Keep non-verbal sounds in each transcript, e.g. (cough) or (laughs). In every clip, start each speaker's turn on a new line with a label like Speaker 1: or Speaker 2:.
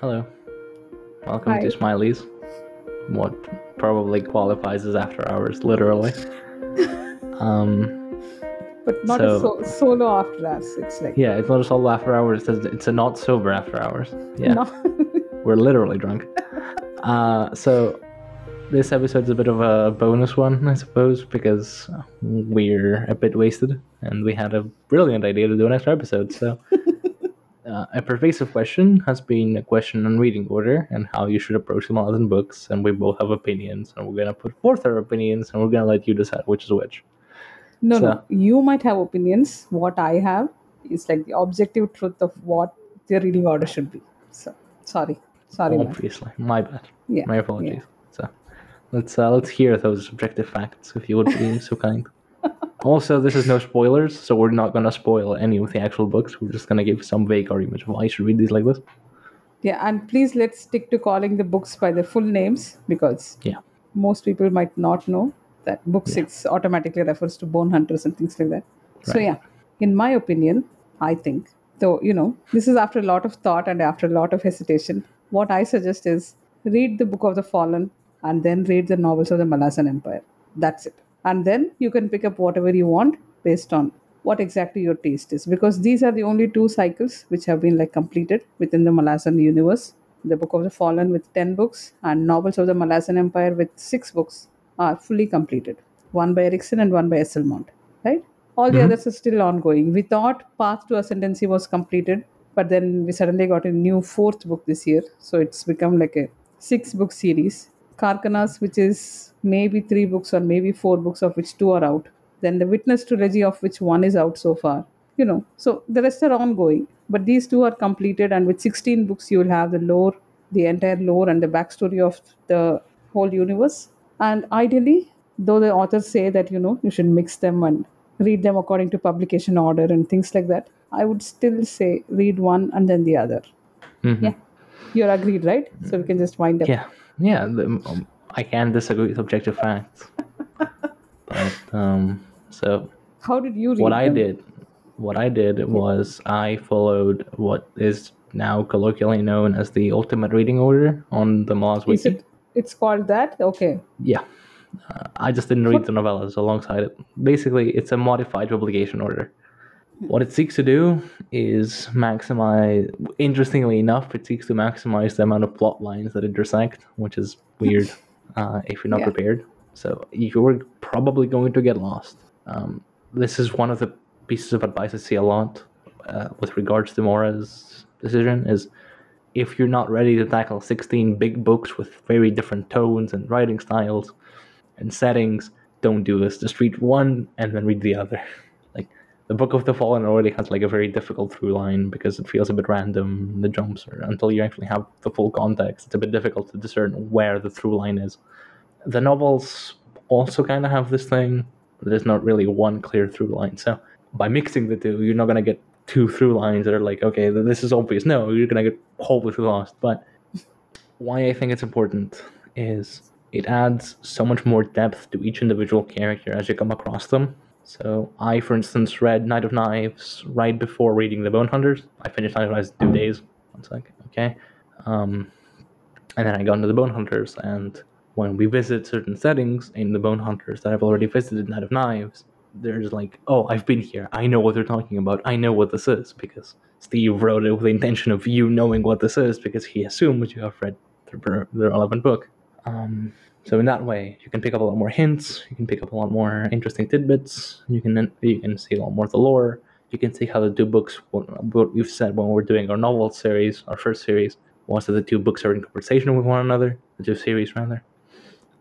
Speaker 1: Hello. Welcome
Speaker 2: Hi.
Speaker 1: to Smileys. What probably qualifies as after hours, literally. (laughs) Um,
Speaker 2: But not
Speaker 1: So-
Speaker 2: a so- solo after hours. It's like
Speaker 1: yeah, it's not a solo after hours. It's it's a not sober after hours. Yeah,
Speaker 2: no. (laughs)
Speaker 1: we're literally drunk. Uh, so this episode's a bit of a bonus one, I suppose, because we're a bit wasted and we had a brilliant idea to do an extra episode. So. (laughs) Uh, a pervasive question has been a question on reading order and how you should approach the Malazan books, and we both have opinions, and we're gonna put forth our opinions, and we're gonna let you decide which is which.
Speaker 2: no,
Speaker 1: So-
Speaker 2: no. You might have opinions. What I have is like the objective truth of what the reading order should be. So sorry, sorry, man.
Speaker 1: Obviously, my bad.
Speaker 2: Yeah,
Speaker 1: My apologies. So let's uh, let's hear those objective facts, if you would be (laughs) so kind. Also, this is no spoilers, so we're not gonna spoil any of the actual books. We're just gonna give some vague arguments why you should read these like this.
Speaker 2: Yeah, and please let's stick to calling the books by their full names because
Speaker 1: Yeah.
Speaker 2: most people might not know that book six automatically refers to bone hunters and things like that. So yeah, in my opinion, I think though you know this is after a lot of thought and after a lot of hesitation. What I suggest is read the Book of the Fallen and then read the novels of the Malazan Empire. That's it, and then you can pick up whatever you want based on what exactly your taste is because these are the only two cycles which have been like completed within the Malazan universe the Book of the Fallen with 10 books and Novels of the Malazan Empire with 6 books are fully completed. One by Erikson and one by Esslemont. Right? All the
Speaker 1: Mhm.
Speaker 2: others are still ongoing. We thought Path to Ascendancy was completed, but then we suddenly got a new fourth book this year. So it's become like a six book series. Kharkanas, which is maybe three books or maybe four books, of which two are out. Then the Witness trilogy, of which one is out so far you know. So the rest are ongoing. But these two are completed and with 16 books you will have the lore the entire lore and the backstory of the whole universe. And ideally though the authors say that you know you should mix them and read them according to publication order and things like that i would still say read one and then the other.
Speaker 1: Mhm.
Speaker 2: yeah. You're agreed right? So we can just wind up.
Speaker 1: Yeah, yeah. The, um, I can't disagree with objective facts, (laughs) but um, so
Speaker 2: how did you read
Speaker 1: what I
Speaker 2: them?
Speaker 1: did, what I did was I followed what is now colloquially known as the ultimate reading order on the Maz
Speaker 2: is
Speaker 1: Wiki.
Speaker 2: it it's called that okay
Speaker 1: Yeah, uh, I just didn't read the novellas alongside it. Basically, it's a modified publication order. What it seeks to do is maximize. Interestingly enough, it seeks to maximize the amount of plot lines that intersect, which is weird (laughs) uh, if you're not
Speaker 2: Yeah.
Speaker 1: prepared. So you're probably going to get lost. Um, this is one of the pieces of advice I see a lot uh, with regards to Mora's decision. Is if you're not ready to tackle 16 big books with very different tones and writing styles and settings, don't do this. Just read one and then read the other. (laughs) The Book of the Fallen already has like a very difficult through line because it feels a bit random. The jumps are until you actually have the full context. It's a bit difficult to discern where the through line is. The novels also kind of have this thing, there's not really one clear through line. So by mixing the two, you're not gonna get two through lines that are like, okay, this is obvious. No, you're gonna get hopelessly lost. But why I think it's important is it adds so much more depth to each individual character as you come across them. So I, for instance, read Night of Knives right before reading The Bone Hunters. I finished Night of Knives two days. One sec, okay. Um, and then I got into the Bone Hunters, and when we visit certain settings in the Bone Hunters that I've already visited Night of Knives, there's like, oh, I've been here. I know what they're talking about. I know what this is because Steve wrote it with the intention of you knowing what this is because he assumed you have read the, the relevant book. Um, so in that way, you can pick up a lot more hints. You can pick up a lot more interesting tidbits. You can you can see a lot more of the lore. You can see how the two books. What, we've said when we're doing our novel series, our first series, was that the two books are in conversation with one another. The two series, rather.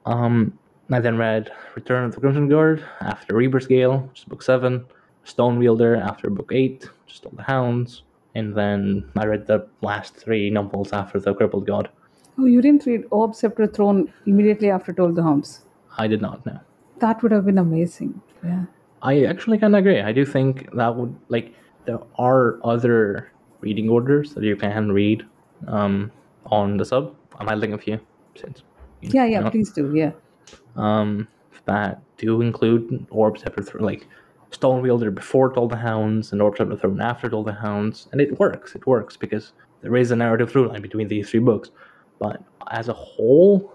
Speaker 1: Um, I then read Return of the Crimson Guard after Reaper's Gale, which is book seven. Stonewielder after book eight, is Toll the Hounds. And then I read the last three novels after The Crippled God.
Speaker 2: Oh you didn't read orb scepter throne immediately after Toll the Hounds
Speaker 1: I did not know.
Speaker 2: that would have been amazing yeah
Speaker 1: I actually kind of agree. I do think that would like there are other reading orders that you can read um, on the sub. I might link a few since you
Speaker 2: yeah yeah
Speaker 1: know,
Speaker 2: please do yeah
Speaker 1: um, that do include Orb Scepter Throne, like Stonewielder before Toll the Hounds and Orb Scepter Throne after Toll the Hounds, and it works. It works because there is a narrative through line between these three books, but as a whole,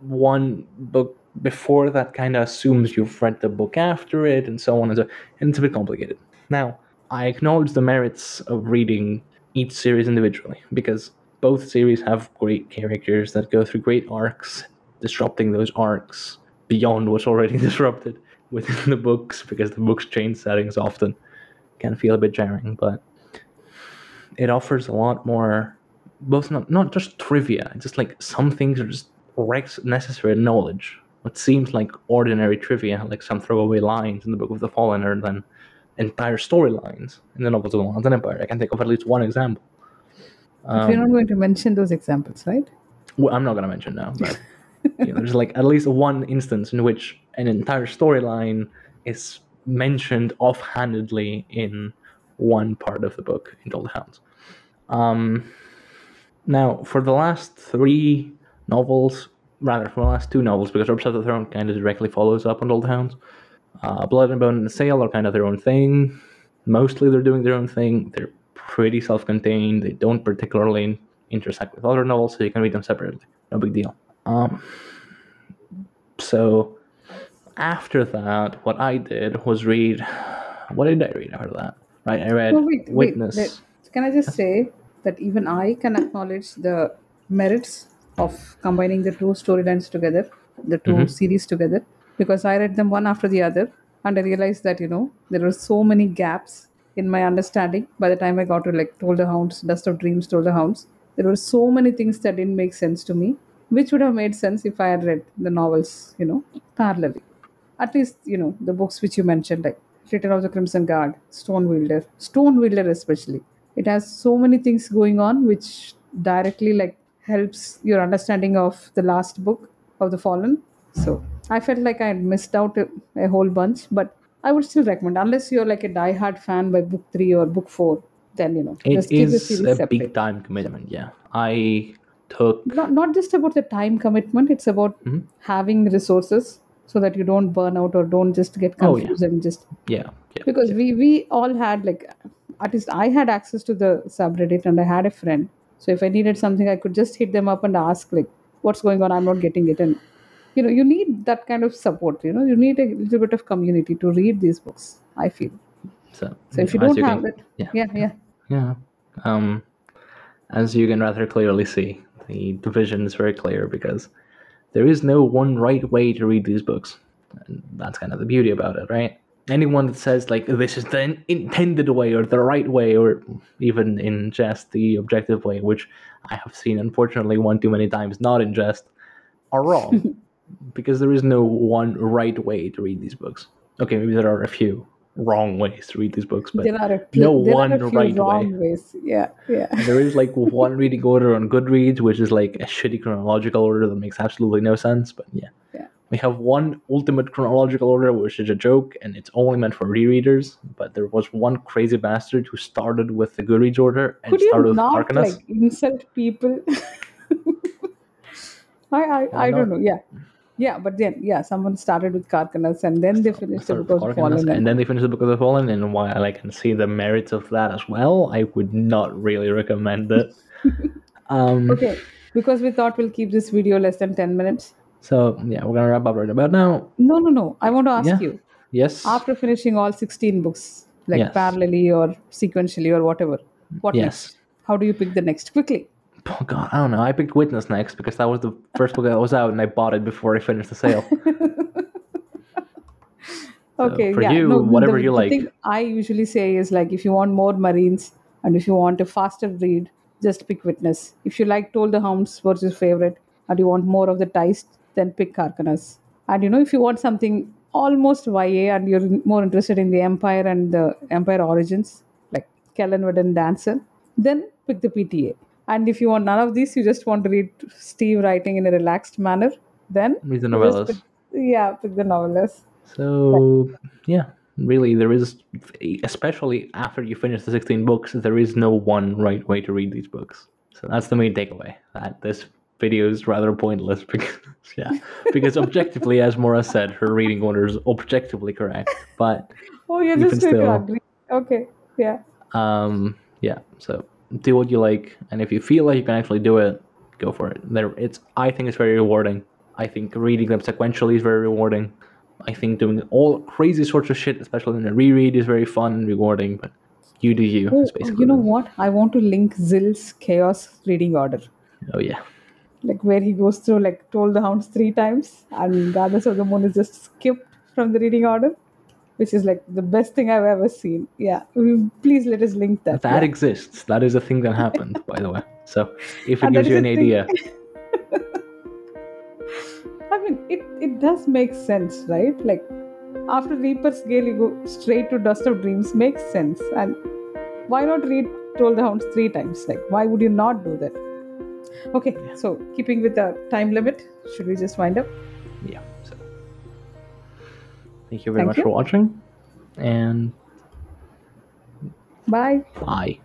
Speaker 1: one book before that kind of assumes you've read the book after it, and so on and so, and it's a bit complicated. Now, I acknowledge the merits of reading each series individually because both series have great characters that go through great arcs, disrupting those arcs beyond what's already (laughs) disrupted within the books because the books change settings often. Can feel a bit jarring, but it offers a lot more both not not just trivia, just like some things are just necessary knowledge. What seems like ordinary trivia, like some throwaway lines in the Book of the Fallen, or then entire storylines in the novels of the Malazan Empire. I can think of at least one example.
Speaker 2: If you're not going to mention those examples, right?
Speaker 1: Well, I'm not going to mention now, but you know, there's like at least one instance in which an entire storyline is mentioned offhandedly in one part of the book in Old Hounds. Um, now, for the last three novels, rather for the last two novels, because Herbs of the Throne kind of directly follows up on Old Hounds, uh, Blood and Bone and Assail are kind of their own thing. Mostly they're doing their own thing. They're pretty self-contained. They don't particularly intersect with other novels, so you can read them separately. No big deal. Um, so after that, what I did was read. What did I read after that? Right, I read
Speaker 2: No, wait, wait,
Speaker 1: Witness.
Speaker 2: let- Can I just say that even I can acknowledge the merits of combining the two storylines together, the 2
Speaker 1: Mhm.
Speaker 2: series together, because I read them one after the other, and I realized that you know there were so many gaps in my understanding. By the time I got to like Toll the Hounds, Dust of Dreams, Toll the Hounds, there were so many things that didn't make sense to me, which would have made sense if I had read the novels, you know, parallelly at least you know the books which you mentioned like Return of the Crimson Guard, Stonewielder, Stone Wielder especially. It has so many things going on which directly like helps your understanding of the last book of the Fallen. So I felt like I had missed out a, a whole bunch, but I would still recommend unless you're like a die-hard fan by book three or book four, then you know
Speaker 1: It
Speaker 2: just
Speaker 1: is a
Speaker 2: separate.
Speaker 1: big time commitment. Yeah, I took.
Speaker 2: not, not just about the time commitment it's about
Speaker 1: Mhm.
Speaker 2: having resources so that you don't burn out or don't just get
Speaker 1: Oh, yeah.
Speaker 2: confused and just
Speaker 1: Yeah, yeah.
Speaker 2: because we we all had like at least i had access to the subreddit and i had a friend so if i needed something i could just hit them up and ask like what's going on i'm not getting it and you know you need that kind of support you know you need a little bit of community to read these books i feel
Speaker 1: So,
Speaker 2: so if you don't
Speaker 1: can-
Speaker 2: have it
Speaker 1: yeah.
Speaker 2: yeah yeah
Speaker 1: Yeah. Um, as you can rather clearly see, the division is very clear because there is no one right way to read these books. And that's kind of the beauty about it, right? Anyone that says, like, this is the intended way or the right way, or even in jest, the objective way, which I have seen, unfortunately, one too many times, not in jest, are wrong. (laughs) because there is no one right way to read these books. Okay, maybe there are a few wrong ways to read these books, but
Speaker 2: a
Speaker 1: no one
Speaker 2: few
Speaker 1: right way.
Speaker 2: ways yeah yeah
Speaker 1: There is like one reading order on Goodreads, which is like a shitty chronological order that makes absolutely no sense. But yeah.
Speaker 2: Yeah.
Speaker 1: We have one ultimate chronological order, which is a joke, and it's only meant for rereaders. But there was one crazy bastard who started with the Goodreads order and
Speaker 2: could you
Speaker 1: with
Speaker 2: not like insult people (laughs) i i, I don't know yeah yeah but then yeah someone started with Kharkanas and then they finished the book of
Speaker 1: Harkness,
Speaker 2: fallen
Speaker 1: and then they finished the Book of the Fallen. And while I can see the merits of that as well, I would not really recommend it. (laughs) um,
Speaker 2: okay because we thought we'll keep this video less than 10 minutes
Speaker 1: So yeah, we're gonna wrap up right about now.
Speaker 2: no no no i want to ask
Speaker 1: Yeah.
Speaker 2: you
Speaker 1: Yes.
Speaker 2: after finishing all 16 books like
Speaker 1: Yes.
Speaker 2: parallelly or sequentially or whatever what
Speaker 1: Yes.
Speaker 2: next how do you pick the next quickly
Speaker 1: Oh god, I don't know. I picked Witness next because that was the first book that was out, and I bought it before I finished Assail. (laughs)
Speaker 2: okay
Speaker 1: for
Speaker 2: yeah
Speaker 1: you,
Speaker 2: no,
Speaker 1: whatever
Speaker 2: the,
Speaker 1: you
Speaker 2: the
Speaker 1: like.
Speaker 2: thing i usually say is like if you want more marines and if you want a faster read just pick witness if you like Toll the Hounds what's your favorite and you want more of the Tiste then pick Kharkanas. and you know if you want something almost ya and you're more interested in the empire and the empire origins like Kellanved and dancer then pick the pta and if you want none of these you just want to read steve writing in a relaxed manner then
Speaker 1: Read the novellas.
Speaker 2: pick- yeah pick the novellas
Speaker 1: So yeah, really, there is, especially after you finish the sixteen books, there is no one right way to read these books. So that's the main takeaway. That this video is rather pointless (laughs) because yeah, because objectively, as Mora said, her reading order is objectively correct. But (laughs)
Speaker 2: Oh, you're
Speaker 1: You
Speaker 2: just
Speaker 1: can
Speaker 2: going to
Speaker 1: still-
Speaker 2: agree. Okay. Yeah.
Speaker 1: um, yeah, so do what you like, and if you feel like you can actually do it, go for it. There, it's. I think it's very rewarding. I think reading them sequentially is very rewarding. I think doing all crazy sorts of shit, especially in a reread, is very fun and rewarding. But you do you.
Speaker 2: Oh, you know what? I want to link Zill's chaos reading order.
Speaker 1: Oh yeah.
Speaker 2: Like where he goes through like Toll the Hounds three times and Gardens of the Moon is just skipped from the reading order. Which is like the best thing I've ever seen. Yeah. Mm, Please let us link that.
Speaker 1: That
Speaker 2: yeah.
Speaker 1: exists. That is a thing that happened, by the way. So if it
Speaker 2: And
Speaker 1: gives you an idea, (laughs)
Speaker 2: I mean, it, it does make sense, right? Like, after Reaper's Gale, you go straight to Dust of Dreams. Makes sense. And why not read Toll the Hounds three times? Like, why would you not do that? Okay, so keeping with the time limit, should we just wind up?
Speaker 1: yeah. So thank you very
Speaker 2: Thank
Speaker 1: much
Speaker 2: you.
Speaker 1: for watching, and
Speaker 2: Bye.
Speaker 1: bye.